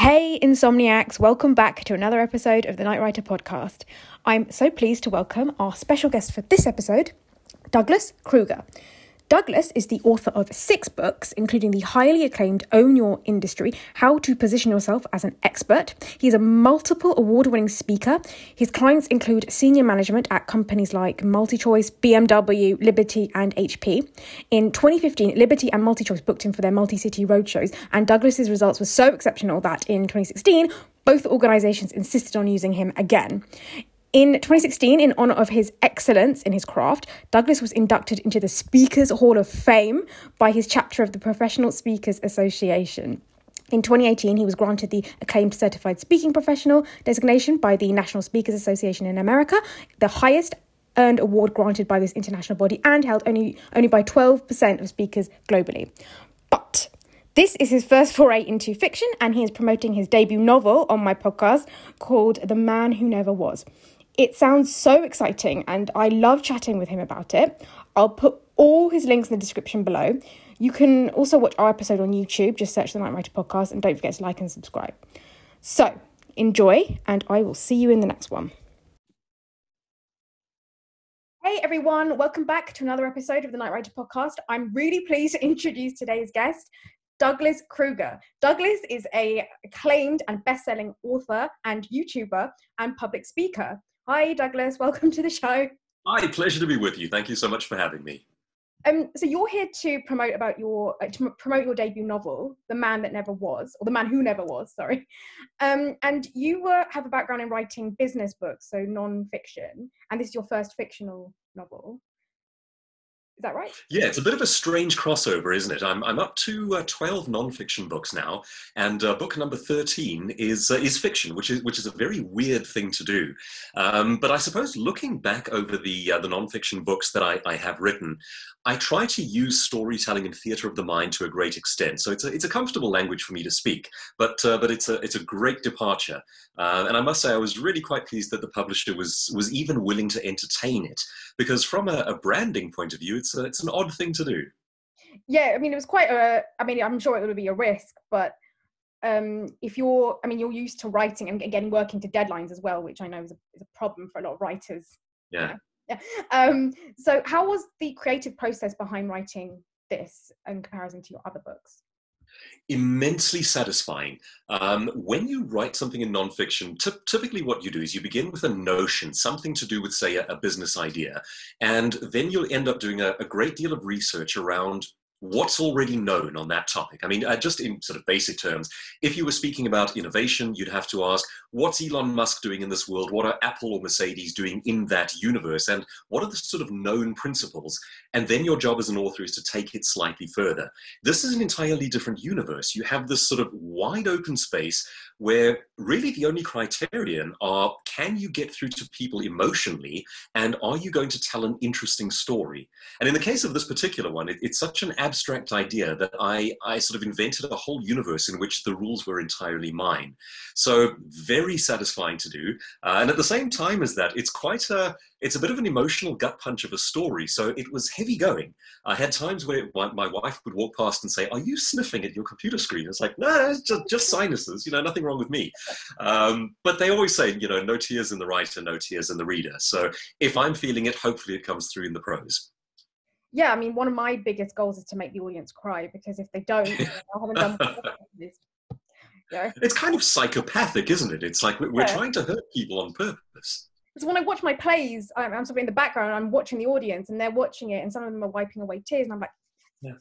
Hey, insomniacs, welcome back to another episode of the Night Writer podcast. I'm so pleased to welcome our special guest for this episode, Douglas Kruger. Douglas is the author of six books, including the highly acclaimed Own Your Industry How to Position Yourself as an Expert. He's a multiple award winning speaker. His clients include senior management at companies like MultiChoice, BMW, Liberty, and HP. In 2015, Liberty and MultiChoice booked him for their multi city roadshows, and Douglas's results were so exceptional that in 2016, both organizations insisted on using him again. In 2016, in honour of his excellence in his craft, Douglas was inducted into the Speakers Hall of Fame by his chapter of the Professional Speakers Association. In 2018, he was granted the acclaimed Certified Speaking Professional designation by the National Speakers Association in America, the highest earned award granted by this international body and held only, only by 12% of speakers globally. But this is his first foray into fiction, and he is promoting his debut novel on my podcast called The Man Who Never Was. It sounds so exciting, and I love chatting with him about it. I'll put all his links in the description below. You can also watch our episode on YouTube, just search the Night Writer podcast, and don't forget to like and subscribe. So, enjoy, and I will see you in the next one. Hey everyone, welcome back to another episode of the Night Writer podcast. I'm really pleased to introduce today's guest, Douglas Kruger. Douglas is a acclaimed and best-selling author and YouTuber and public speaker. Hi, Douglas. Welcome to the show. Hi, pleasure to be with you. Thank you so much for having me. Um, so you're here to promote about your uh, to promote your debut novel, The Man That Never Was, or The Man Who Never Was. Sorry, um, and you were, have a background in writing business books, so non-fiction, and this is your first fictional novel. Is that right? Yeah, it's a bit of a strange crossover, isn't it? I'm, I'm up to uh, 12 nonfiction books now, and uh, book number 13 is, uh, is fiction, which is, which is a very weird thing to do. Um, but I suppose looking back over the, uh, the nonfiction books that I, I have written, I try to use storytelling and theatre of the mind to a great extent. So it's a, it's a comfortable language for me to speak, but, uh, but it's, a, it's a great departure. Uh, and I must say, I was really quite pleased that the publisher was, was even willing to entertain it, because from a, a branding point of view, it's, a, it's an odd thing to do. Yeah, I mean, it was quite a, I mean, I'm sure it would be a risk, but um, if you're, I mean, you're used to writing and again working to deadlines as well, which I know is a, is a problem for a lot of writers. Yeah. Yeah. Um, so, how was the creative process behind writing this in comparison to your other books? Immensely satisfying. Um, when you write something in nonfiction, t- typically what you do is you begin with a notion, something to do with, say, a, a business idea, and then you'll end up doing a, a great deal of research around what's already known on that topic. I mean, uh, just in sort of basic terms, if you were speaking about innovation, you'd have to ask, what's Elon Musk doing in this world? What are Apple or Mercedes doing in that universe? And what are the sort of known principles? And then your job as an author is to take it slightly further. This is an entirely different universe. You have this sort of wide open space where really the only criterion are can you get through to people emotionally and are you going to tell an interesting story? And in the case of this particular one it, it's such an abstract idea that I, I sort of invented a whole universe in which the rules were entirely mine. So very satisfying to do. Uh, and at the same time as that it's quite a it's a bit of an emotional gut punch of a story. So it was heavy going. I had times where my wife would walk past and say, "Are you sniffing at your computer screen?" It's like, no, it's just, just sinuses. You know, nothing wrong with me. Um, but they always say, you know, no tears in the writer, no tears in the reader. So if I'm feeling it, hopefully it comes through in the prose. Yeah, I mean, one of my biggest goals is to make the audience cry because if they don't, I haven't done. Yeah. It's kind of psychopathic, isn't it? It's like we're, yeah. trying to hurt people on purpose because when I watch my plays, I'm, I'm, sort of in the background, I'm watching the audience, and they're watching it, and some of them are wiping away tears, and I'm like, yeah.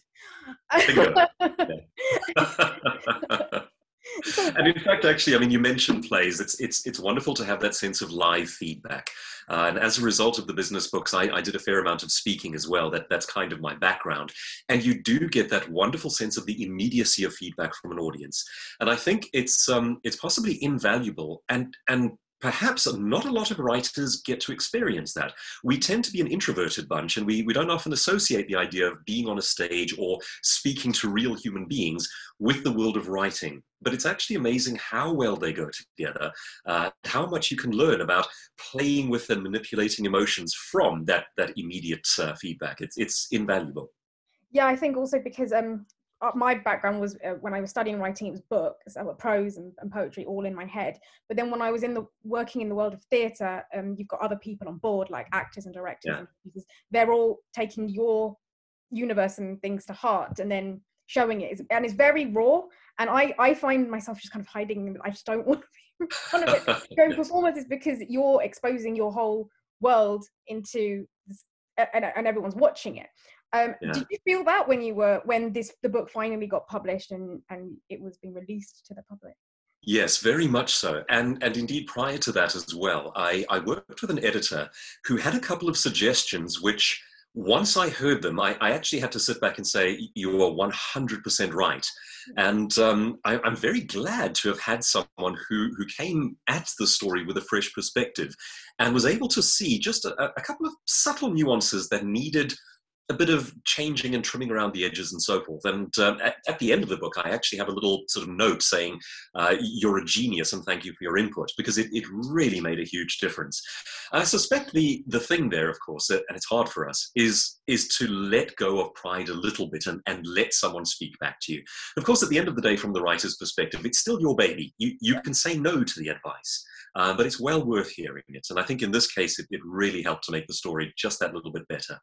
and in fact, actually, I mean, you mentioned plays. It's it's it's wonderful to have that sense of live feedback. Uh, and as a result of the business books, I, I, did a fair amount of speaking as well. That that's kind of my background. And you do get that wonderful sense of the immediacy of feedback from an audience. And I think it's um it's possibly invaluable and and perhaps not a lot of writers get to experience that. We tend to be an introverted bunch and we, we don't often associate the idea of being on a stage or speaking to real human beings with the world of writing. But it's actually amazing how well they go together, uh, how much you can learn about playing with and manipulating emotions from that, that immediate uh, feedback. It's, it's invaluable. Yeah, I think also because um, my background was uh, when I was studying writing, it was books, so prose and, and, poetry all in my head. But then when I was in the working in the world of theatre, um, you've got other people on board, like actors and directors, yeah. and producers. They're all taking your universe and things to heart, and then showing it. And it's very raw. And I, I find myself just kind of hiding. I just don't want to be front of it. Going performance is because you're exposing your whole world into this, and, and everyone's watching it. Um, yeah. Did you feel that when you were when this the book finally got published and and it was being released to the public? Yes, very much so. And, and indeed, prior to that as well, I, I worked with an editor who had a couple of suggestions which once I heard them, I, I, actually had to sit back and say, You are 100% right. And um, I, am very glad to have had someone who, who came at the story with a fresh perspective and was able to see just a, a couple of subtle nuances that needed a bit of changing and trimming around the edges and so forth. And um, at, at, the end of the book, I actually have a little sort of note saying, uh, You're a genius and thank you for your input, because it, it really made a huge difference. I suspect the, the thing there, of course, and it's hard for us, is, is to let go of pride a little bit and, and let someone speak back to you. Of course, at the end of the day, from the writer's perspective, it's still your baby. You, you can say no to the advice. Uh, but it's well worth hearing it. And I think in this case, it, it really helped to make the story just that little bit better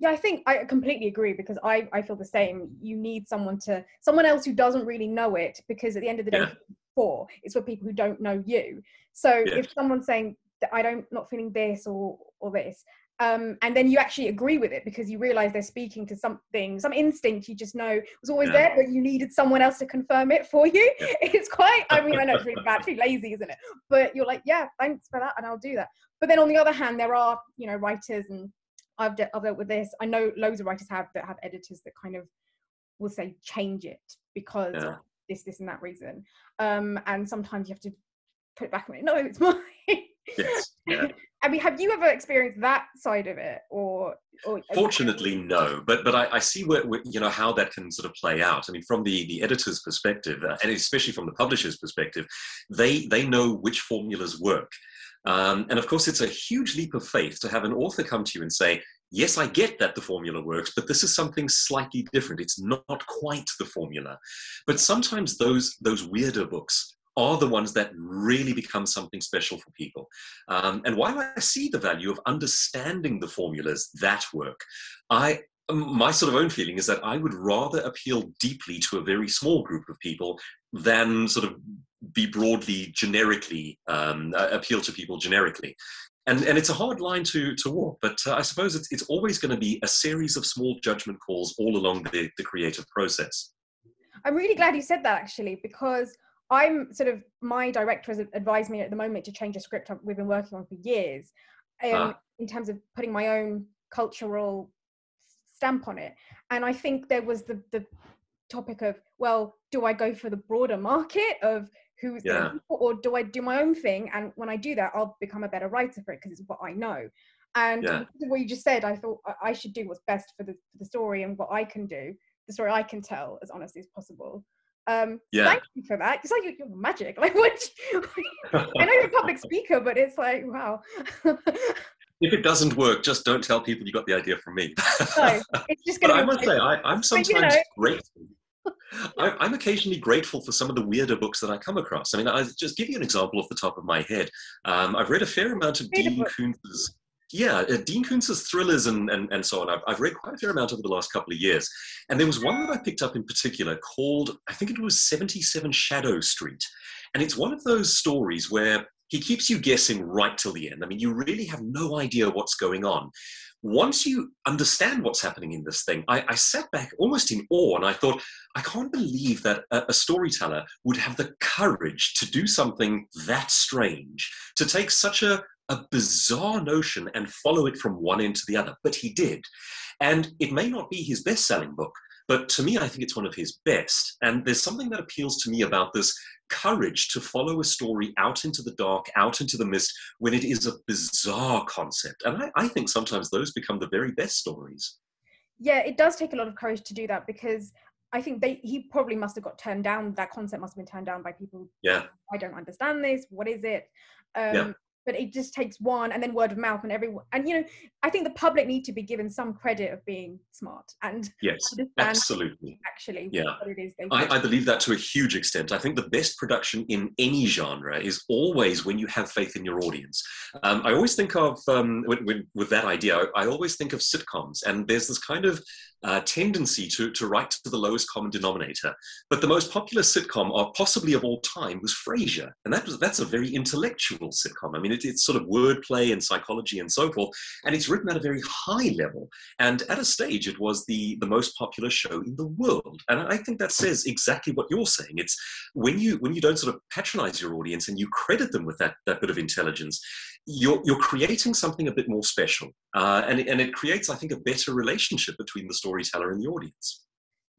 yeah i think i completely agree because i i feel the same you need someone to someone else who doesn't really know it because at the end of the day yeah. for it's for people who don't know you so yeah. if someone's saying that i don't not feeling this or or this um, and then you actually agree with it because you realize they're speaking to something some instinct you just know was always yeah. there but you needed someone else to confirm it for you it's quite i mean i know it's really bad really lazy isn't it but you're like yeah thanks for that and i'll do that but then on the other hand there are you know writers and I've, de- I've dealt with this. I know loads of writers have that have editors that kind of will say change it because yeah. this, this, and that reason. Um, and sometimes you have to put it back on it. No, it's mine. Yes. Yeah. I mean, have you ever experienced that side of it, or? or Fortunately, no. But but I, I see where, where, you know how that can sort of play out. I mean, from the the editor's perspective, uh, and especially from the publisher's perspective, they they know which formulas work. Um, and of course, it's a huge leap of faith to have an author come to you and say, Yes, I get that the formula works, but this is something slightly different. It's not quite the formula. But sometimes those, those weirder books are the ones that really become something special for people. Um, and while I see the value of understanding the formulas that work, I my sort of own feeling is that I would rather appeal deeply to a very small group of people than sort of be broadly generically um, appeal to people generically and and it's a hard line to to walk but uh, i suppose it's, it's always going to be a series of small judgment calls all along the, the creative process i'm really glad you said that actually because i'm sort of my director has advised me at the moment to change a script we've been working on for years um, ah. in terms of putting my own cultural stamp on it and i think there was the the topic of well do i go for the broader market of who's yeah. or do I do my own thing? And when I do that, I'll become a better writer for it because it's what I know. And yeah. what you just said, I thought I should do what's best for the, for the story and what I can do, the story I can tell as honestly as possible. Um, yeah. Thank you for that. It's like you're, you're magic. Like what? You, I know you're a public speaker, but it's like wow. if it doesn't work, just don't tell people you got the idea from me. no, it's just going to. I must say, I, am sometimes you know, grateful I, am occasionally grateful for some of the weirder books that I come across. I mean, I just give you an example off the top of my head. Um, I've read a fair amount of Dean Koontz's, yeah, uh, Dean Koontz's thrillers and, and, and so on. I've, I've read quite a fair amount over the last couple of years. And there was one that I picked up in particular called, I think it was 77 Shadow Street. And it's one of those stories where he keeps you guessing right till the end. I mean, you really have no idea what's going on once you understand what's happening in this thing, I, I, sat back almost in awe and I thought, I can't believe that a, a, storyteller would have the courage to do something that strange, to take such a, a bizarre notion and follow it from one end to the other. But he did. And it may not be his best selling book, but to me, I think it's one of his best. And there's something that appeals to me about this courage to follow a story out into the dark, out into the mist, when it is a bizarre concept. And I, I think sometimes those become the very best stories. Yeah, it does take a lot of courage to do that because I think they he probably must have got turned down. That concept must have been turned down by people. Yeah. I don't understand this. What is it? Um, yeah. But it just takes one and then word of mouth and everyone and you know i think the public need to be given some credit of being smart and yes absolutely. actually yeah. it is I, I, believe that to a huge extent. I think the best production in any genre is always when you have faith in your audience. Um, i always think of um, when, when, with that idea i always think of sitcoms and there's this kind of uh, tendency to, to write to the lowest common denominator. But the most popular sitcom, or possibly of all time, was Frasier, and that was that's a very intellectual sitcom. I mean, it, it's sort of wordplay and psychology and so forth, and it's written at a very high level. And at a stage, it was the the most popular show in the world. And I think that says exactly what you're saying. It's when you when you don't sort of patronize your audience and you credit them with that that bit of intelligence, you're, you're creating something a bit more special. Uh, and, and it creates, I think, a better relationship between the storyteller and the audience.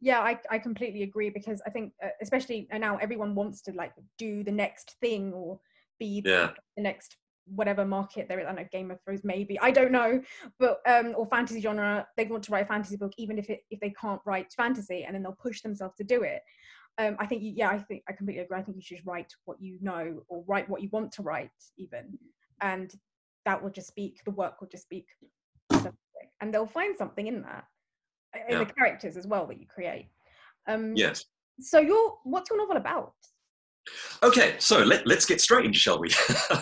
Yeah, I, I completely agree because I think, uh, especially now, everyone wants to like do the next thing or be yeah. the next whatever market there is. I know Game of Thrones, maybe I don't know, but um, or fantasy genre. They want to write a fantasy book, even if it if they can't write fantasy, and then they'll push themselves to do it. Um, I think, yeah, I think I completely agree. I think you should write what you know or write what you want to write, even and that will just speak the work will just speak and they'll find something in that in yeah. the characters as well that you create um yes so your what's your novel about Okay, so let, us get strange, shall we?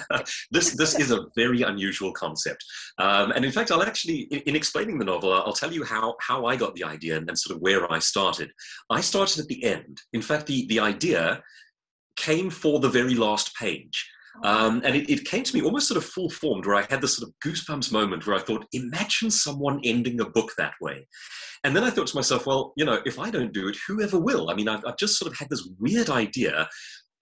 this this is a very unusual concept, um, and in fact, I'll actually, in, in, explaining the novel, I'll tell you how how I got the idea and, and sort of where I started. I started at the end. In fact, the the idea came for the very last page. Um, and it, it, came to me almost sort of full formed, where I had this sort of goosebumps moment where I thought, imagine someone ending a book that way. And then I thought to myself, well, you know, if I don't do it, whoever will? I mean, I've, I've just sort of had this weird idea.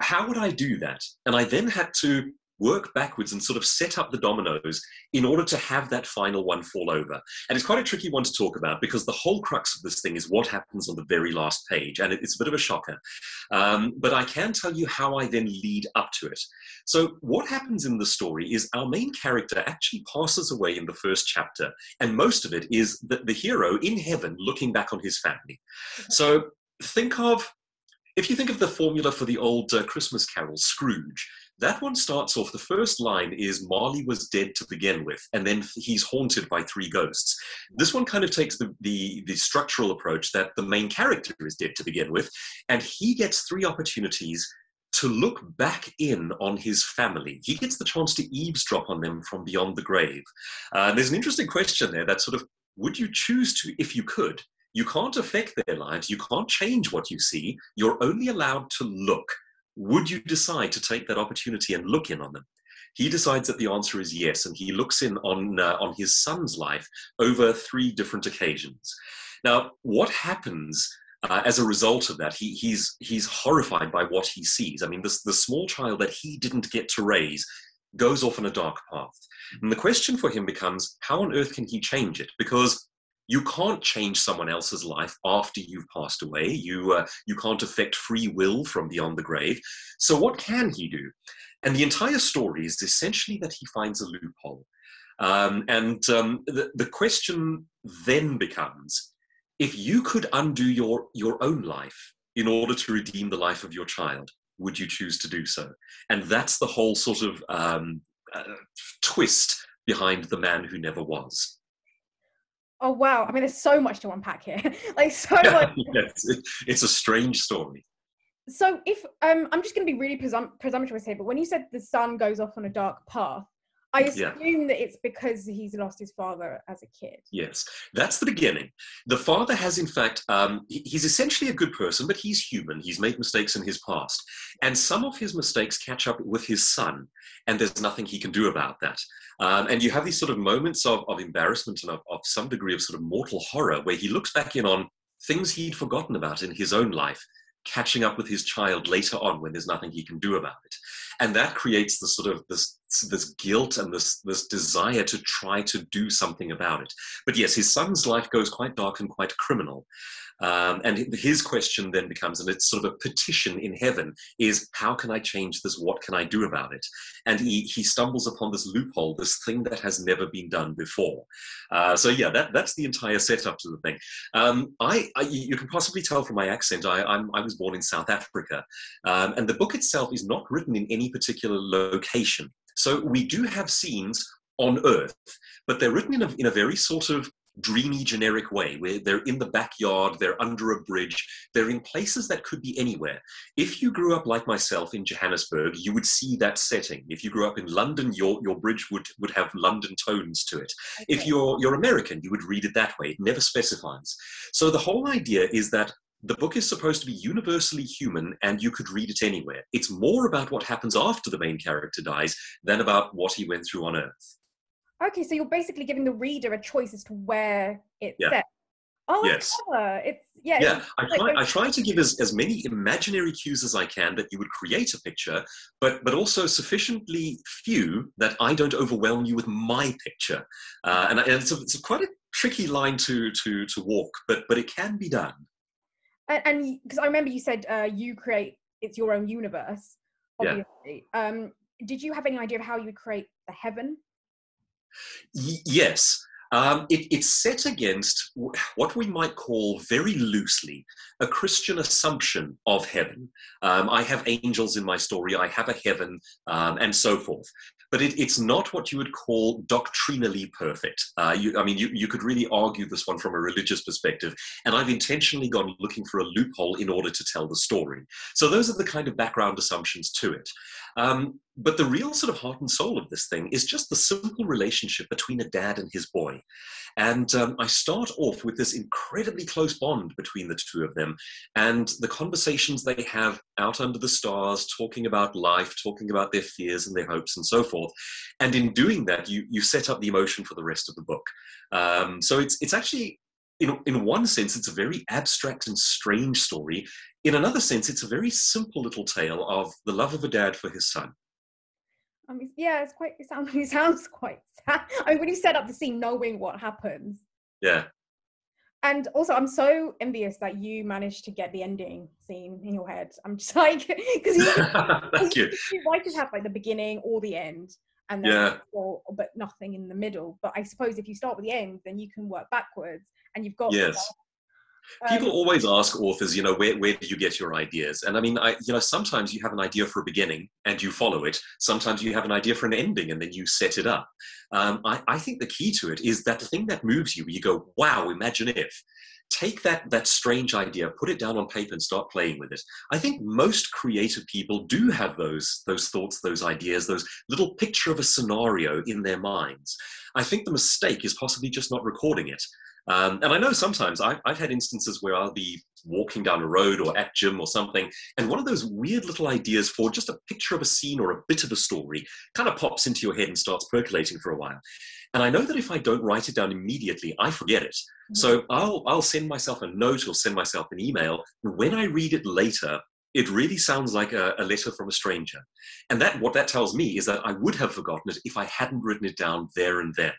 How would I do that? And I then had to work backwards and sort of set up the dominoes in order to have that final one fall over. And it's quite a tricky one to talk about because the whole crux of this thing is what happens on the very last page. And it's a bit of a shocker. Um, but I can tell you how I then lead up to it. So, what happens in the story is our main character actually passes away in the first chapter. And most of it is the, the hero in heaven looking back on his family. So, think of if you think of the formula for the old uh, Christmas carol, Scrooge, that one starts off, the first line is Marley was dead to begin with, and then he's haunted by three ghosts. This one kind of takes the, the, the structural approach that the main character is dead to begin with, and he gets three opportunities to look back in on his family. He gets the chance to eavesdrop on them from beyond the grave. Uh, there's an interesting question there that sort of would you choose to if you could? You can't affect their lives, you can't change what you see, you're only allowed to look would you decide to take that opportunity and look in on them? He decides that the answer is yes, and he looks in on, uh, on his son's life over three different occasions. Now, what happens uh, as a result of that, he, he's, he's horrified by what he sees. I mean, this, the small child that he didn't get to raise goes off on a dark path. And the question for him becomes how on earth can he change it? Because you can't change someone else's life after you've passed away. You, uh, you can't affect free will from beyond the grave. So, what can he do? And the entire story is essentially that he finds a loophole. Um, and um, the, the question then becomes if you could undo your, your own life in order to redeem the life of your child, would you choose to do so? And that's the whole sort of um, uh, twist behind the man who never was. Oh wow! I mean, there's so much to unpack here. like so much. yes, it's a strange story. So if um, I'm just going to be really presum- presumptuous here, but when you said the son goes off on a dark path, I assume yeah. that it's because he's lost his father as a kid. Yes, that's the beginning. The father has, in fact, um, he's essentially a good person, but he's human. He's made mistakes in his past. And some of his mistakes catch up with his son, and there's nothing he can do about that. Um, and you have these sort of moments of, of embarrassment and of, of some degree of sort of mortal horror where he looks back in on things he'd forgotten about in his own life catching up with his child later on when there's nothing he can do about it and that creates the sort of this this guilt and this this desire to try to do something about it but yes his son's life goes quite dark and quite criminal um, and his question then becomes, and it's sort of a petition in heaven, is how can I change this? What can I do about it? And he, he stumbles upon this loophole, this thing that has never been done before. Uh, so yeah, that, that's the entire setup to the thing. Um, I, I, you can possibly tell from my accent, I, I'm, i was born in South Africa, um, and the book itself is not written in any particular location. So we do have scenes on Earth, but they're written in a, in a very sort of dreamy, generic way, where they're in the backyard, they're under a bridge, they're in places that could be anywhere. If you grew up like myself in Johannesburg, you would see that setting. If you grew up in London, your, your bridge would, would have London tones to it. Okay. If you're, you're American, you would read it that way. It never specifies. So the whole idea is that the book is supposed to be universally human and you could read it anywhere. It's more about what happens after the main character dies than about what he went through on Earth. Okay, so you're basically giving the reader a choice as to where it's yeah. set. Oh, yes. It's yeah. Yeah, it's I try. I try to give as, as many imaginary cues as I can that you would create a picture, but but also sufficiently few that I don't overwhelm you with my picture. Uh, and, and it's, a, it's a quite a tricky line to to to walk, but but it can be done. And because I remember you said uh, you create it's your own universe. Obviously, yeah. um, did you have any idea of how you would create the heaven Y- yes. Um, it, it's set against what we might call very loosely a Christian assumption of heaven. Um, I have angels in my story, I have a heaven, um, and so forth but it, it's not what you would call doctrinally perfect. Uh, you, I mean, you, you could really argue this one from a religious perspective, and I've intentionally gone looking for a loophole in order to tell the story. So those are the kind of background assumptions to it. Um, but the real sort of heart and soul of this thing is just the simple relationship between a dad and his boy. And um, I start off with this incredibly close bond between the two of them and the conversations they have out under the stars, talking about life, talking about their fears and their hopes and so forth. And in doing that, you, you set up the emotion for the rest of the book. Um, so it's, it's actually in, in one sense, it's a very abstract and strange story. In another sense, it's a very simple little tale of the love of a dad for his son. Um, yeah, it's quite. It sounds. It sounds quite sad. I mean, when you set up the scene, knowing what happens. Yeah. And also, I'm so envious that you managed to get the ending scene in your head. I'm just like, because you, Thank you. you just have like the beginning or the end, and then yeah. or, but nothing in the middle. But I suppose if you start with the end, then you can work backwards, and you've got yes. People um, always ask authors, you know, where, where do you get your ideas? And I mean, I, you know, sometimes you have an idea for a beginning and you follow it. Sometimes you have an idea for an ending and then you set it up. Um, I, I think the key to it is that thing that moves you. You go, wow, imagine if. Take that that strange idea, put it down on paper, and start playing with it. I think most creative people do have those those thoughts, those ideas, those little picture of a scenario in their minds. I think the mistake is possibly just not recording it. Um, and I know sometimes I've, I've, had instances where I'll be walking down a road or at gym or something, and one of those weird little ideas for just a picture of a scene or a bit of a story kind of pops into your head and starts percolating for a while. And I know that if I don't write it down immediately, I forget it. Mm-hmm. So I'll, I'll send myself a note or send myself an email. And when I read it later, it really sounds like a, a, letter from a stranger. And that what that tells me is that I would have forgotten it if I hadn't written it down there and then.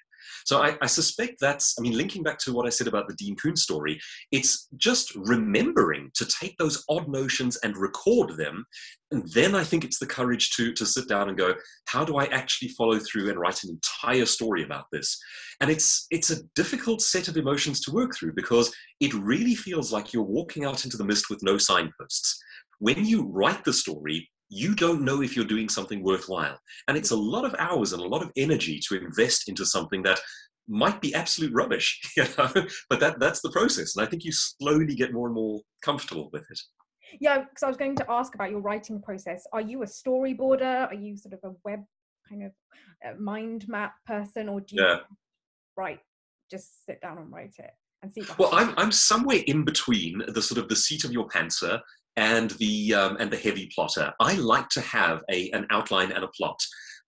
So I, I, suspect that's, I mean, linking back to what I said about the Dean Koontz story, it's just remembering to take those odd notions and record them. And then I think it's the courage to, to sit down and go, how do I actually follow through and write an entire story about this? And it's, it's a difficult set of emotions to work through because it really feels like you're walking out into the mist with no signposts. When you write the story, you don't know if you're doing something worthwhile. And it's a lot of hours and a lot of energy to invest into something that might be absolute rubbish, you know? but that, that's the process. And I think you slowly get more and more comfortable with it. Yeah, because I was going to ask about your writing process. Are you a storyboarder? Are you sort of a web kind of uh, mind map person, or do you yeah. write, just sit down and write it? And see well, I'm, I'm somewhere in between the sort of the seat of your pantser and the um, and the heavy plotter. I like to have a an outline and a plot.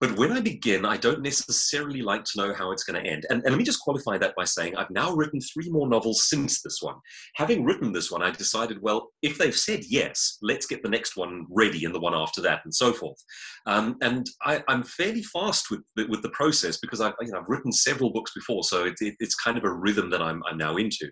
But when I begin, I don't necessarily like to know how it's going to end. And, and let me just qualify that by saying I've now written three more novels since this one. Having written this one, I decided, well, if they've said yes, let's get the next one ready and the one after that, and so forth. Um, and I, am fairly fast with with the process because I've you know I've written several books before, so it, it, it's kind of a rhythm that I'm, I'm now into.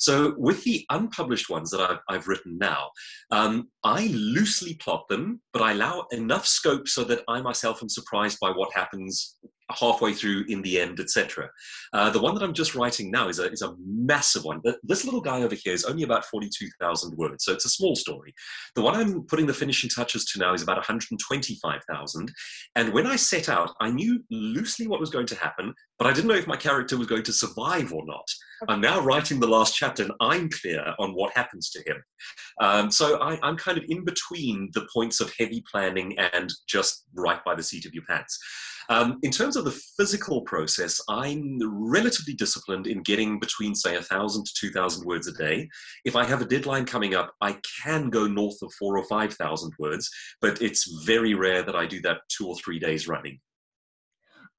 So with the unpublished ones that I've, I've written now, um, I loosely plot them, but I allow enough scope so that I myself am surprised by what happens halfway through, in the end, etc. Uh, the one that I'm just writing now is a, is a massive one. But this little guy over here is only about 42,000 words, so it's a small story. The one I'm putting the finishing touches to now is about 125,000. And when I set out, I knew loosely what was going to happen, but I didn't know if my character was going to survive or not. I'm now writing the last chapter, and I'm clear on what happens to him. Um, so I, I'm kind of in between the points of heavy planning and just right by the seat of your pants. Um, in terms of the physical process, I'm relatively disciplined in getting between, say, 1,000 to 2,000 words a day. If I have a deadline coming up, I can go north of four or 5,000 words, but it's very rare that I do that two or three days running.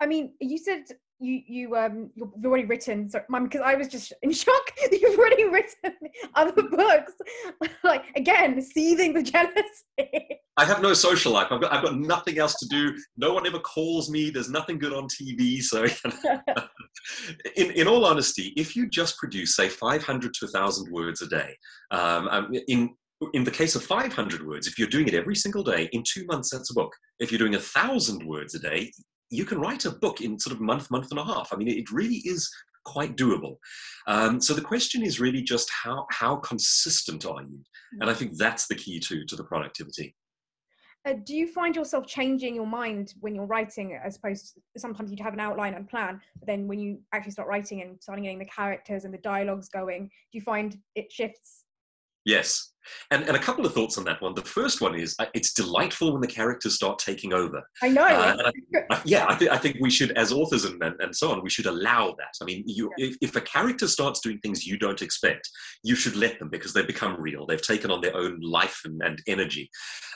I mean, you said you you um you've already written sorry mum because i was just in shock you've already written other books. Like again seething the jealousy. I have no social life. I've got i've got nothing else to do. No one ever calls me. There's nothing good on tv so in, in all honesty if you just produce say 500 to 1000 words a day um, um, in in the case of 500 words, if you're doing it every single day, in two months, that's a book. If you're doing a thousand words a day, you can write a book in sort of month, month and a half. I mean, it really is quite doable. Um, so the question is really just how how consistent are you? And I think that's the key to to the productivity. Uh, do you find yourself changing your mind when you're writing as opposed sometimes you'd have an outline and plan but then when you actually start writing and starting getting the characters and the dialogues going do you find it shifts Yes. And, and a couple of thoughts on that one. The first one is uh, it's delightful when the characters start taking over. I know. Uh, I, I, yeah, I, th- I think we should, as authors and, and, and, so on, we should allow that. I mean, you, yeah. if, if a character starts doing things you don't expect, you should let them because they've become real. They've taken on their own life and, and energy.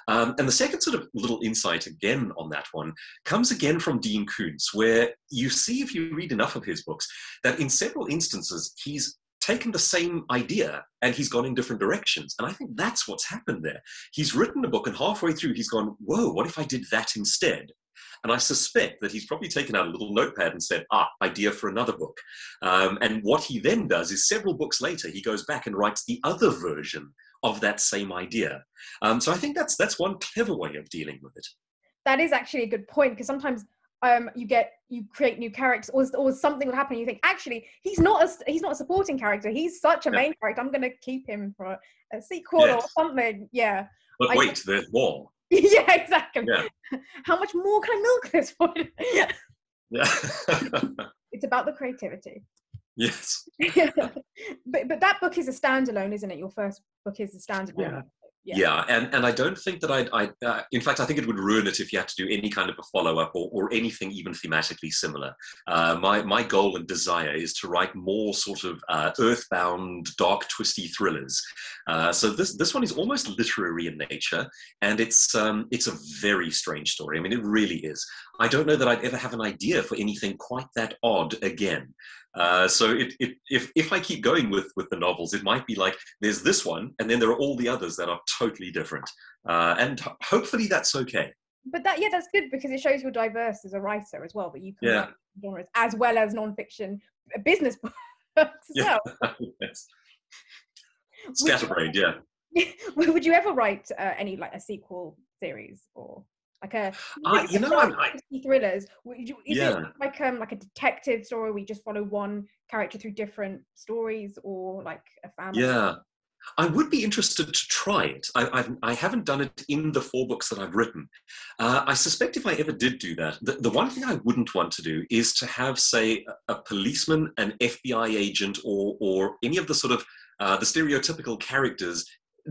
Um, and the second sort of little insight again on that one comes again from Dean Koontz, where you see, if you read enough of his books, that in several instances, he's taken the same idea and he's gone in different directions. And I think that's what's happened there. He's written a book and halfway through he's gone, whoa, what if I did that instead? And I suspect that he's probably taken out a little notepad and said, ah, idea for another book. Um, and what he then does is several books later, he goes back and writes the other version of that same idea. Um, so I think that's that's one clever way of dealing with it. That is actually a good point because sometimes um, you get you create new characters or, or something will happen you think actually he's not a he's not a supporting character. He's such a main character. I'm going to keep him for a, a sequel yes. or something. Yeah. But I, wait there's more. Yeah exactly. Yeah. how much more can i milk this for? Yeah. It's about the creativity. Yes. But but that book is a standalone isn't it? Your first book is a standalone yeah yeah. and, and I don't think that I'd, I, uh, in fact, I think it would ruin it if you had to do any kind of a follow up or, or anything even thematically similar. Uh, my, my goal and desire is to write more sort of uh, earthbound, dark, twisty thrillers. Uh, so this, this one is almost literary in nature, and it's, um, it's a very strange story. I mean, it really is. I don't know that I'd ever have an idea for anything quite that odd again. Uh, so it, it, if, if I keep going with, with the novels, it might be like there's this one, and then there are all the others that are totally different. Uh, and hopefully that's okay. But that yeah, that's good because it shows you're diverse as a writer as well. That you can yeah. write genres as well as nonfiction uh, business books as yeah. well. yes. Scatterbrained, yeah. Would you ever write uh, any like a sequel series or? Like a uh, you know I, thrillers is yeah. it like um like a detective story we just follow one character through different stories or like a family yeah I would be interested to try it. I, I've, I haven't done it in the four books that I've written. Uh, I suspect if I ever did do that, the, the, one thing I wouldn't want to do is to have, say, a, a policeman, an FBI agent, or, or any of the sort of uh, the stereotypical characters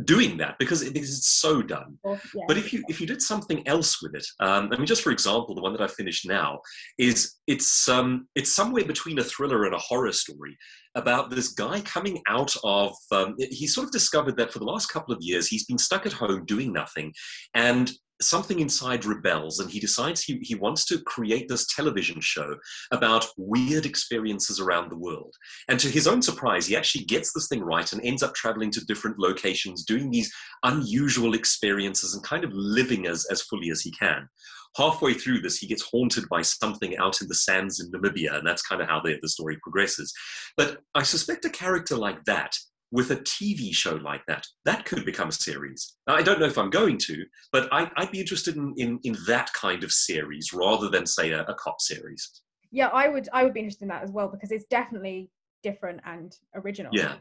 doing that because, it, because it's so done. Oh, yeah. But if you if you did something else with it, um, I mean, just for example, the one that I finished now is it's um, it's somewhere between a thriller and a horror story about this guy coming out of. Um, he sort of discovered that for the last couple of years he's been stuck at home doing nothing, and something inside rebels and he decides he, he wants to create this television show about weird experiences around the world. And to his own surprise, he actually gets this thing right and ends up traveling to different locations, doing these unusual experiences and kind of living as, as fully as he can. Halfway through this, he gets haunted by something out in the sands in Namibia, and that's kind of how the, the story progresses. But I suspect a character like that with a TV show like that. That could become a series. Now, I don't know if I'm going to, but I, would be interested in, in, in, that kind of series rather than, say, a, a cop series. Yeah, I would I would be interested in that as well because it's definitely different and original. Yeah,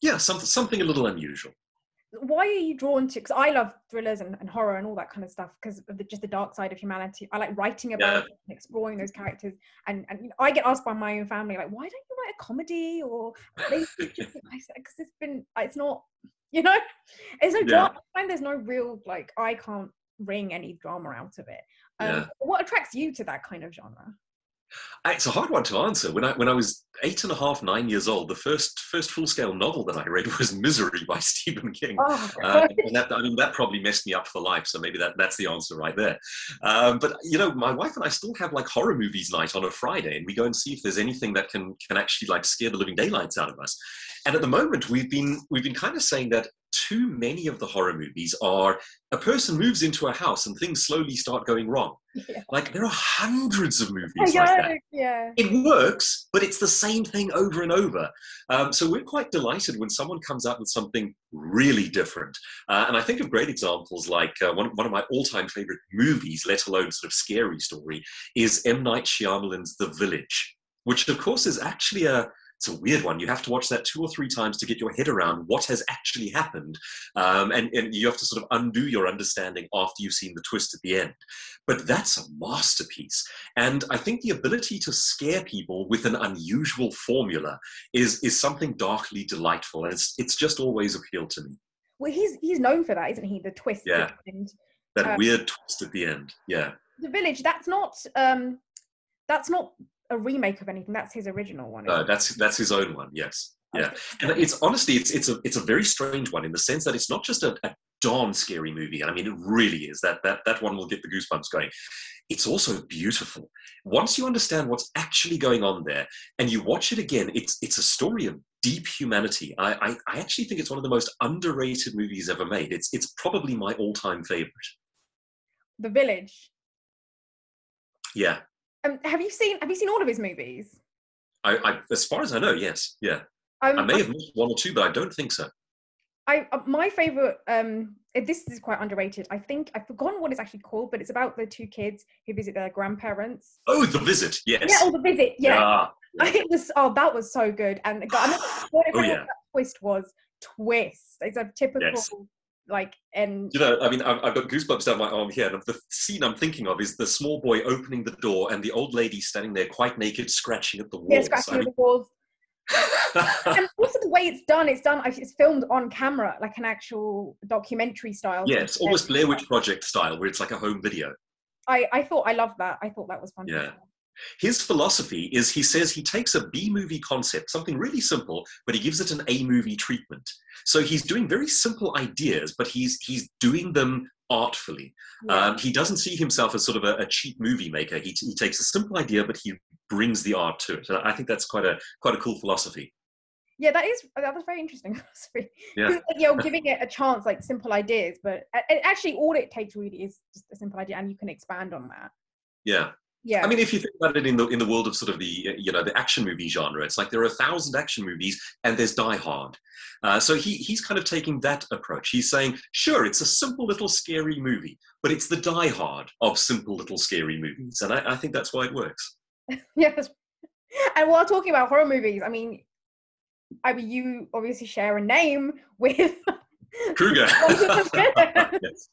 yeah, something something a little unusual why are you drawn to because i love thrillers and, and, horror and all that kind of stuff because of the, just the dark side of humanity i like writing about yeah. and exploring those characters and and you know, i get asked by my own family like why don't you write a comedy or because it's been it's not you know it's no yeah. drama i find there's no real like i can't wring any drama out of it um, yeah. what attracts you to that kind of genre it's a hard one to answer. When I when I was eight and a half, nine years old, the first first full scale novel that I read was Misery by Stephen King. Oh, uh, and that, I mean, that probably messed me up for life. So maybe that that's the answer right there. Um, but you know, my wife and I still have like horror movies night on a Friday, and we go and see if there's anything that can can actually like scare the living daylights out of us. And at the moment, we've been we've been kind of saying that too many of the horror movies are a person moves into a house and things slowly start going wrong. Yeah. Like there are hundreds of movies like that. Yeah. It works, but it's the same thing over and over. Um, so we're quite delighted when someone comes up with something really different. Uh, and I think of great examples like uh, one, one of my all-time favorite movies, let alone sort of scary story, is M. Night Shyamalan's The Village, which of course is actually a it's a weird one. You have to watch that two or three times to get your head around what has actually happened. Um, and, and you have to sort of undo your understanding after you've seen the twist at the end. But that's a masterpiece. And I think the ability to scare people with an unusual formula is, is something darkly delightful. And it's, it's just always appealed to me. Well, he's, he's known for that, isn't he? The twist. Yeah. That um, weird twist at the end. Yeah. The Village, that's not. Um, that's not a remake of anything. That's his original one. No, that's that's his own one. Yes, oh, yeah. And it's honestly, it's it's a it's a very strange one in the sense that it's not just a, a darn scary movie. And I mean, it really is. That that that one will get the goosebumps going. It's also beautiful. Once you understand what's actually going on there, and you watch it again, it's it's a story of deep humanity. I, I, I actually think it's one of the most underrated movies ever made. It's it's probably my all time favorite. The Village. Yeah, um, have you seen Have you seen all of his movies? I, I as far as I know, yes, yeah. Um, I may have missed one or two, but I don't think so. I uh, my favorite. Um, this is quite underrated. I think I've forgotten what it's actually called, but it's about the two kids who visit their grandparents. Oh, the visit. Yes. Yeah, oh, the visit. Yeah. yeah. it was. Oh, that was so good. And God, I what oh, yeah. twist was twist. It's a typical yes like and you know i mean I've, I've, got goosebumps down my arm here and the scene i'm thinking of is the small boy opening the door and the old lady standing there quite naked scratching at the walls. yeah scratching I mean... at the walls. And also the way it's done it's done it's filmed on camera like an actual documentary style. Yes almost blair witch project style where it's like a home video. I i thought i loved that. I thought that was fun. Yeah his philosophy is he says he takes a B movie concept, something really simple, but he gives it an A movie treatment. So he's doing very simple ideas, but he's he's doing them artfully. Yeah. Um, he doesn't see himself as sort of a, a cheap movie maker. He, he takes a simple idea, but he brings the art to it. And I think that's quite a quite a cool philosophy. Yeah, that is that was very interesting philosophy. Yeah. you're giving it a chance, like simple ideas, but actually, all it takes really is just a simple idea, and you can expand on that. Yeah, yeah. I mean, if you think about it in the in the world of sort of the you know the action movie genre, it's like there are a thousand action movies and there's Die Hard. Uh, so he he's kind of taking that approach. He's saying, sure, it's a simple little scary movie, but it's the Die Hard of simple little scary movies, and I, I think that's why it works. yes. And while talking about horror movies, I mean, I mean, you obviously share a name with Krueger. yes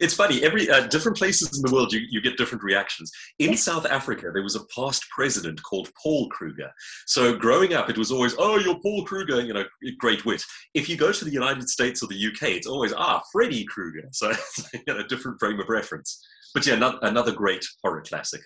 it's funny every uh, different places in the world you, you get different reactions. In south africa there was a past president called paul kruger. So growing up it was always oh you're paul kruger you know great wit. If you go to the united states or the uk it's always ah freddy krueger so it's you know, a different frame of reference. But yeah another, another great horror classic.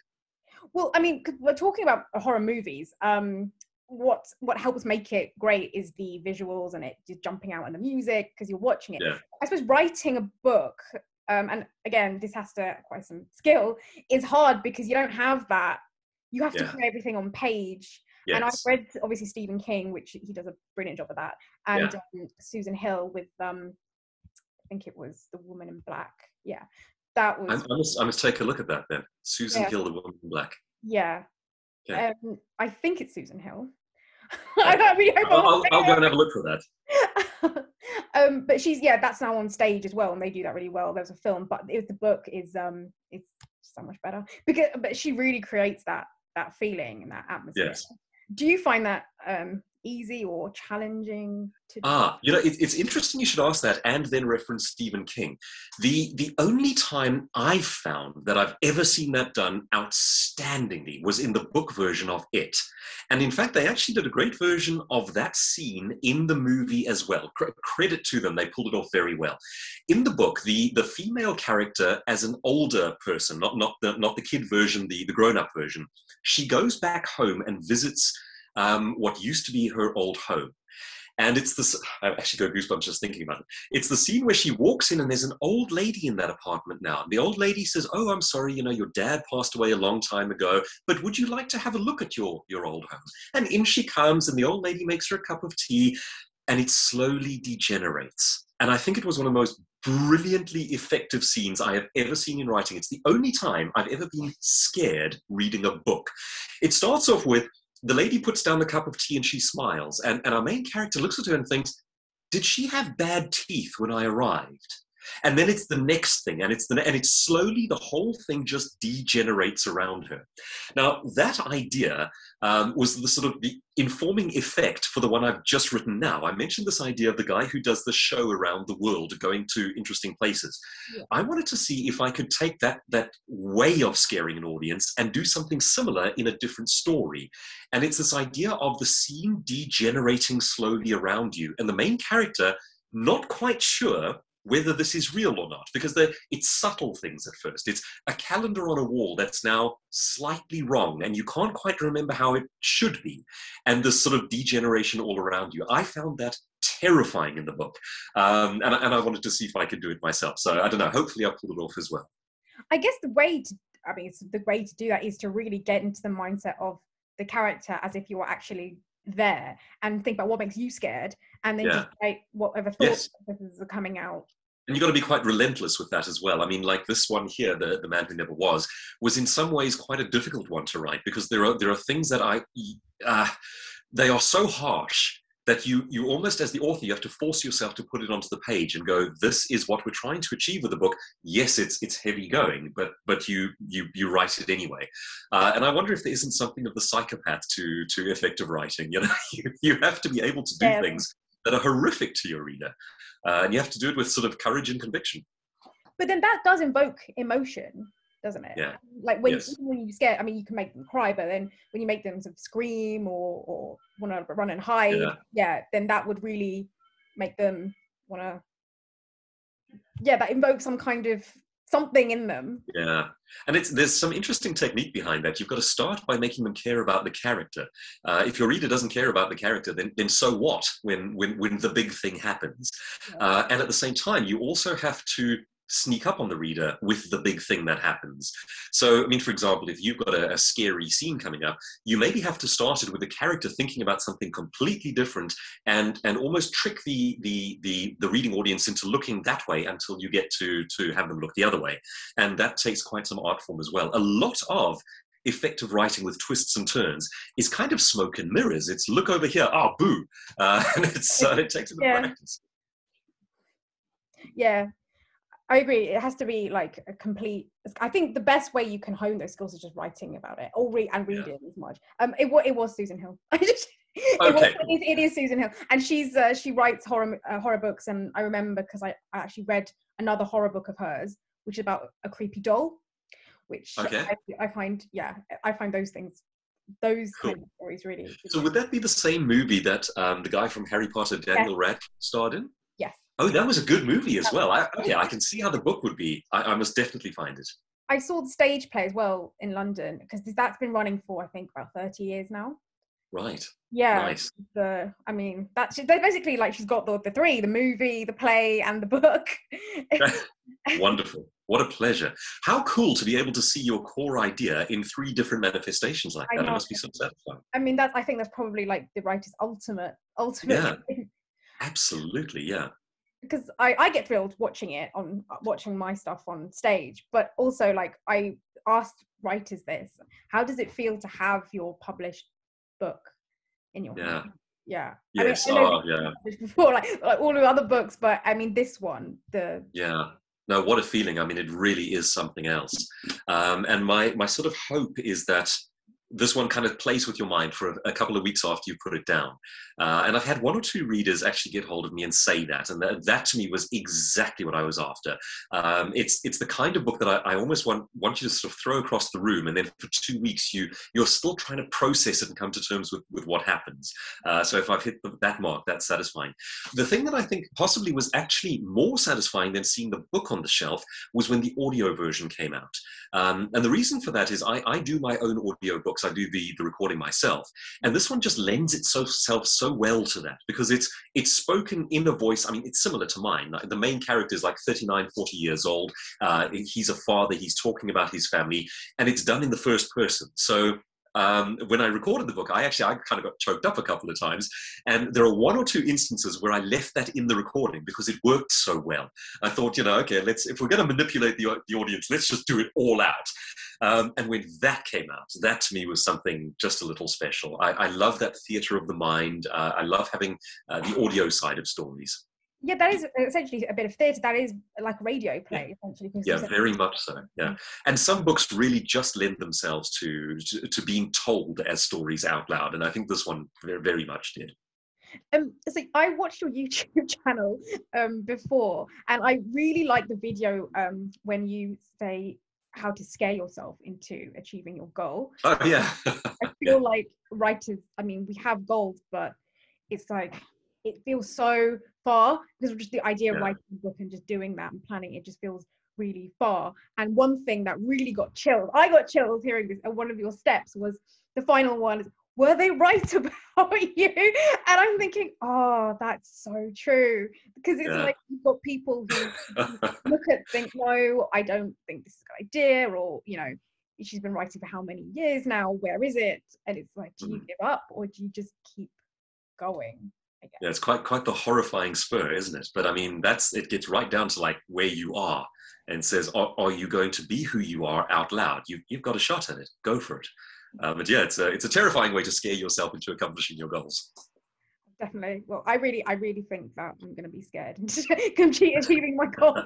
Well i mean we're talking about horror movies um what what helps make it great is the visuals and it just jumping out and the music because you're watching it. Yeah. I suppose writing a book, um, and again, this has to quite some skill, is hard because you don't have that. You have to yeah. put everything on page. Yes. And I've read obviously Stephen King, which he does a brilliant job of that, and yeah. um, Susan Hill with um, I think it was The Woman in Black. Yeah, that was. I, I must, I must take a look at that then. Susan Hill, The Woman in Black. Yeah. Okay. Um, I think it's Susan Hill. I hope I'll, I'll, I'll go and have a look for that. um, but she's yeah, that's now on stage as well, and they do that really well. There's a film, but it, the book is um, it's so much better because but she really creates that that feeling and that atmosphere. Yes. Do you find that um, easy or challenging to do? Ah, you know, it, it's interesting you should ask that and then reference Stephen King. The the only time I've found that I've ever seen that done outstandingly was in the book version of It. And in fact, they actually did a great version of that scene in the movie as well. C- credit to them, they pulled it off very well. In the book, the, the female character, as an older person, not, not, the, not the kid version, the, the grown up version, she goes back home and visits um, what used to be her old home. And it's this, I actually got goosebumps just thinking about it. It's the scene where she walks in and there's an old lady in that apartment now. And the old lady says, Oh, I'm sorry, you know, your dad passed away a long time ago, but would you like to have a look at your, your old home? And in she comes, and the old lady makes her a cup of tea, and it slowly degenerates. And I think it was one of the most brilliantly effective scenes I have ever seen in writing. It's the only time I've ever been scared reading a book. It starts off with the lady puts down the cup of tea and she smiles. And, and our main character looks at her and thinks, Did she have bad teeth when I arrived? And then it's the next thing, and it's the and it's slowly the whole thing just degenerates around her. Now that idea um, was the sort of the informing effect for the one I've just written now. I mentioned this idea of the guy who does the show around the world, going to interesting places. Yeah. I wanted to see if I could take that that way of scaring an audience and do something similar in a different story. And it's this idea of the scene degenerating slowly around you, and the main character not quite sure whether this is real or not, because it's subtle things at first. It's a calendar on a wall that's now slightly wrong, and you can't quite remember how it should be, and this sort of degeneration all around you. I found that terrifying in the book, um, and, and I wanted to see if I could do it myself. So I don't know. Hopefully, I pulled it off as well. I guess the way to, I mean, the way to do that is to really get into the mindset of the character as if you were actually there and think about what makes you scared and then yeah. just write whatever thoughts yes. are coming out and you've got to be quite relentless with that as well. I mean, like this one here, the, the man who never was, was in some ways quite a difficult one to write because there are there are things that I uh, they are so harsh that you you almost as the author you have to force yourself to put it onto the page and go this is what we're trying to achieve with the book. Yes it's it's heavy going but but you you you write it anyway. Uh, and i wonder if there isn't something of the psychopath to to effective writing. You know you, you have to be able to do yeah. things that are horrific to your reader uh, and you have to do it with sort of courage and conviction. But then that does invoke emotion doesn't it? Yeah. Like when, yes. when you scare i mean you can make them cry but then when you make them sort of scream or or want to run and hide yeah. yeah then that would really make them want to yeah that invokes some kind of something in them. Yeah. And it's there's some interesting technique behind that. You've got to start by making them care about the character. Uh, if your reader doesn't care about the character then, then so what when when when the big thing happens? Yeah. uh, and at the same time you also have to sneak up on the reader with the big thing that happens. So, I mean, for example, if you've got a, a, scary scene coming up, you maybe have to start it with a character thinking about something completely different and and almost trick the the the, the reading audience into looking that way until you get to to have them look the other way. And that takes quite some art form as well. A lot of effective writing with twists and turns is kind of smoke and mirrors. It's look over here, ah, oh, boo, uh, and it's uh, it takes a bit yeah. of practice. Yeah, I agree. It has to be like a complete. I think the best way you can hone those skills is just writing about it or read and reading yeah. as much. Um, it, it was Susan Hill. okay. was, it, is, it is Susan Hill, and she's uh, she writes horror uh, horror books. And I remember because I, I actually read another horror book of hers, which is about a creepy doll, which okay. I, I find yeah I find those things those cool. kind of stories really. So would that be the same movie that um, the guy from Harry Potter, Daniel yeah. Radcliffe, starred in? Oh, that was a good movie as well. I, okay, I can see how the book would be. I, I must definitely find it. I saw the stage play as well in London because that's been running for I think about thirty years now. Right. Yeah. Nice. The I mean that's they're basically like she's got the, the three: the movie, the play, and the book. Wonderful. What a pleasure. How cool to be able to see your core idea in three different manifestations like that. It must be so satisfying. I mean that I think that's probably like the writer's ultimate ultimate. Yeah. Absolutely, yeah because I, I get thrilled watching it on watching my stuff on stage but also like i asked writers this how does it feel to have your published book in your Yeah. hand. Yeah. Yes. I mean, I oh, yeah. before, like, like all the other books, but I mean this one, the Yeah. No, what a feeling. I mean, it really is something else. Um, and my, my sort of hope is that this one kind of plays with your mind for a, a couple of weeks after you put it down. Uh, and I've had one or two readers actually get hold of me and say that. And that, to me was exactly what I was after. Um, it's, it's the kind of book that I, I almost want, want you to sort of throw across the room. And then for two weeks, you, you're still trying to process it and come to terms with, with what happens. Uh, so if I've hit the, that mark, that's satisfying. The thing that I think possibly was actually more satisfying than seeing the book on the shelf was when the audio version came out. Um, and the reason for that is I, I do my own audio books. I do the, the recording myself. And this one just lends itself so well to that because it's it's spoken in a voice. I mean, it's similar to mine. The main character is like 39, 40 years old. Uh, he's a father. He's talking about his family, and it's done in the first person. So um, when I recorded the book, I actually I kind of got choked up a couple of times, and there are one or two instances where I left that in the recording because it worked so well. I thought, you know, okay, let's if we're going to manipulate the the audience, let's just do it all out. Um, and when that came out, that to me was something just a little special. I, I love that theatre of the mind. Uh, I love having uh, the audio side of stories. Yeah, that is essentially a bit of theatre. That is like radio play, essentially. Yeah, you said- very much so. Yeah, and some books really just lend themselves to, to to being told as stories out loud, and I think this one very, very much did. Um, so I watched your YouTube channel um before, and I really like the video um when you say how to scare yourself into achieving your goal. Oh yeah, I feel like writers, I mean, we have goals, but it's like it feels so far because just the idea of writing a book and just doing that and planning it just feels really far. And one thing that really got chills, I got chills hearing this, and one of your steps was the final one is, were they right about you? And I'm thinking, oh, that's so true. Because it's Yeah. like you've got people who look at think no i don't think this is a good idea or you know she's been writing for how many years now where is it and it's like do you Mhm. give up or do you just keep going. Yeah, it's quite quite the horrifying spur, isn't it? But I mean, that's it gets right down to like where you are and says, are, are you going to be who you are out loud? You, you've got a shot at it. Go for it. Uh, but yeah, it's a, it's a terrifying way to scare yourself into accomplishing your goals. definitely well i really i really think that i'm going to be scared into complete achieving my goal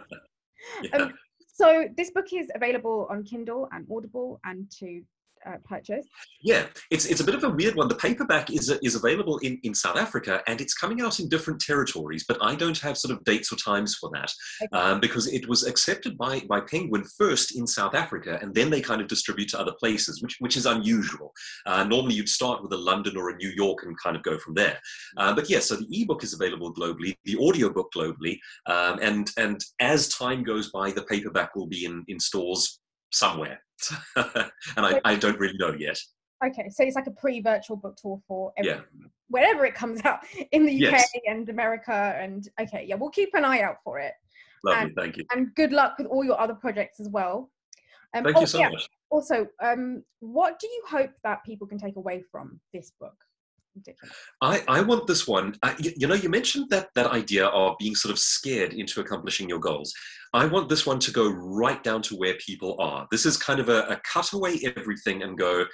Yeah. um, so this book is available on kindle and audible and to uh, purchase Yeah, it's it's a bit of a weird one. The paperback is is available in, in South Africa and it's coming out in different territories, but I don't have sort of dates or times for that Okay. um, because it was accepted by by Penguin first in South Africa and then they kind of distribute to other places, which which is unusual. Uh, normally you'd start with a London or a New York and kind of go from there. Uh, but yeah, so the ebook is available globally, the audiobook globally, um, and and as time goes by, the paperback will be in in stores somewhere, and I, I don't really know yet. okay so it's like a pre-virtual book tour for every, Yeah. wherever it comes out in the uk Yes. and america and okay yeah we'll keep an eye out for it Lovely, And- thank you. and good luck with all your other projects as well. Um, Thank oh, you so yeah, much. Also, um, what do you hope that people can take away from this book? I, I want this one. Uh, you, you know, you mentioned that that idea of being sort of scared into accomplishing your goals. I want this one to go right down to where people are. This is kind of a, a cut away everything and go,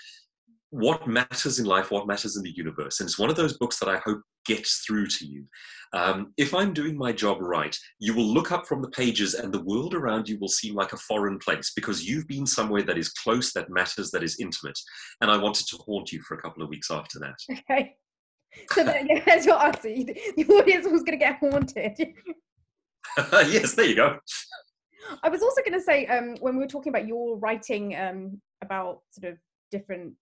what matters in life, what matters in the universe. And it's one of those books that I hope gets through to you. Um, if I'm doing my job right, you will look up from the pages and the world around you will seem like a foreign place because you've been somewhere that is close, that matters, that is intimate. And I wanted to haunt you for a couple of weeks after that. Okay. So then, yeah, that's your answer. The audience was going to get haunted. yes, there you go. I was also going to say, um, when we were talking about your writing um, about sort of different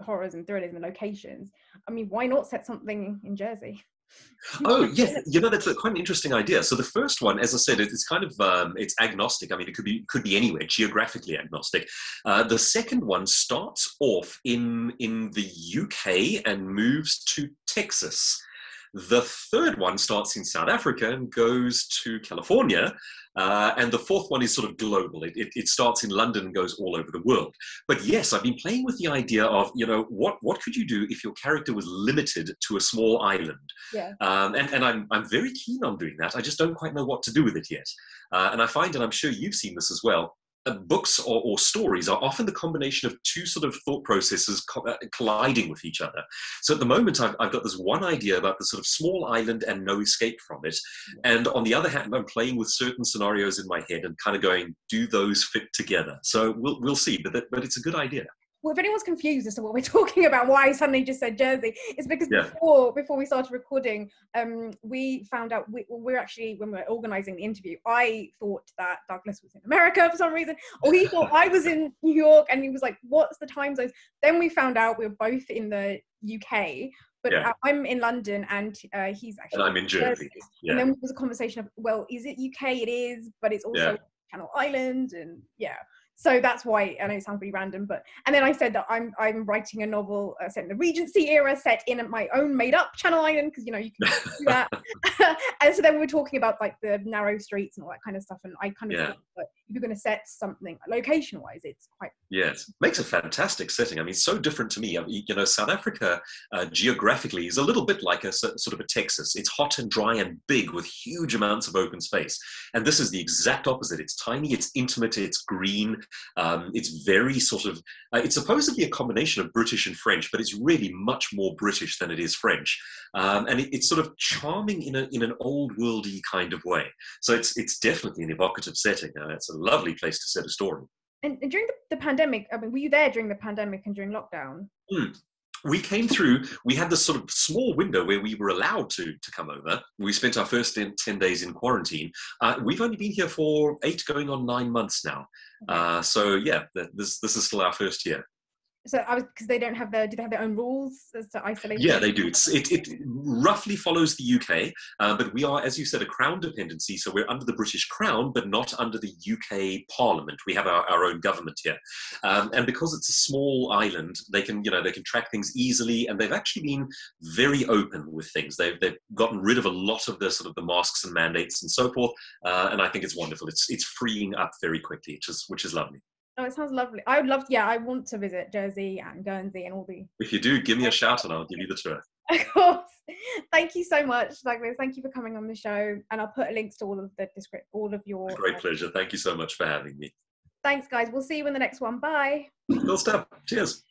horrors and thrillers and locations, I mean, why not set something in Jersey? Oh, yes. You know, that's a, quite an interesting idea. So the first one, as I said, it's kind of um, it's agnostic. I mean, it could be could be anywhere, geographically agnostic. Uh, the second one starts off in in the UK and moves to Texas. The third one starts in South Africa and goes to California. Uh, and the fourth one is sort of global. It, it, it starts in London and goes all over the world. But yes, I've been playing with the idea of, you know, what, what could you do if your character was limited to a small island? Yeah. Um, and and I'm, I'm very keen on doing that. I just don't quite know what to do with it yet. Uh, and I find, and I'm sure you've seen this as well, uh, books or, or, stories are often the combination of two sort of thought processes co- uh, colliding with each other. So at the moment, I've, I've, got this one idea about the sort of small island and no escape from it. And on the other hand, I'm playing with certain scenarios in my head and kind of going, do those fit together? So we'll, we'll see, but, that, but it's a good idea well, if anyone's confused as to what we're talking about, why I suddenly just said Jersey, it's because yeah. before before we started recording, um, we found out we, we're actually when we are organising the interview, I thought that Douglas was in America for some reason, or he thought I was in New York, and he was like, "What's the time zones?" Then we found out we were both in the UK, but yeah. I'm in London and uh, he's actually. And I'm in Jersey. Yeah. And then there was a conversation of, well, is it UK? It is, but it's also. Channel Island, and yeah so that's why I know it sounds really random, but and then I said that I'm I'm writing a novel uh, set in the Regency era, set in my own made up Channel Island because you know you can do that. and so then we were talking about like the narrow streets and all that kind of stuff, and I kind of yeah. thought if you're going to set something location wise, it's quite yes makes a fantastic setting. I mean, so different to me. I mean, you know, South Africa uh, geographically is a little bit like a sort of a Texas. It's hot and dry and big with huge amounts of open space, and this is the exact opposite. It's tiny, it's intimate, it's green um, it's very sort of, uh, it's supposedly a combination of British and French, but it's really much more British than it is French. Um, and it, it's sort of charming in, a, in an old worldy kind of way. So it's, it's definitely an evocative setting. Uh, it's a lovely place to set a story. And, and during the, the, pandemic, I mean, were you there during the pandemic and during lockdown? Mm we came through we had this sort of small window where we were allowed to to come over. We spent our first 10 days in quarantine. Uh, we've only been here for eight going on nine months now. Uh, so yeah this this is still our first year so I was because they don't have their do they have their own rules as to isolation? Yeah, they do. It's, it it roughly follows the UK, uh, but we are, as you said, a crown dependency. So we're under the British Crown, but not under the UK Parliament. We have our, our own government here, um, and because it's a small island, they can you know they can track things easily, and they've actually been very open with things. They've they've gotten rid of a lot of the sort of the masks and mandates and so forth, uh, and I think it's wonderful. It's it's freeing up very quickly, which is which is lovely. Oh, it sounds lovely. I would love, to, yeah, I want to visit Jersey and Guernsey and all the. If you do, give me a shout and I'll give you the tour. Of course. Thank you so much, Douglas. Thank you for coming on the show, and I'll put links to all of the descript, all of your. great pleasure. Thank you so much for having me. Thanks, guys. We'll see you in the next one. Bye. Cool stuff. Cheers.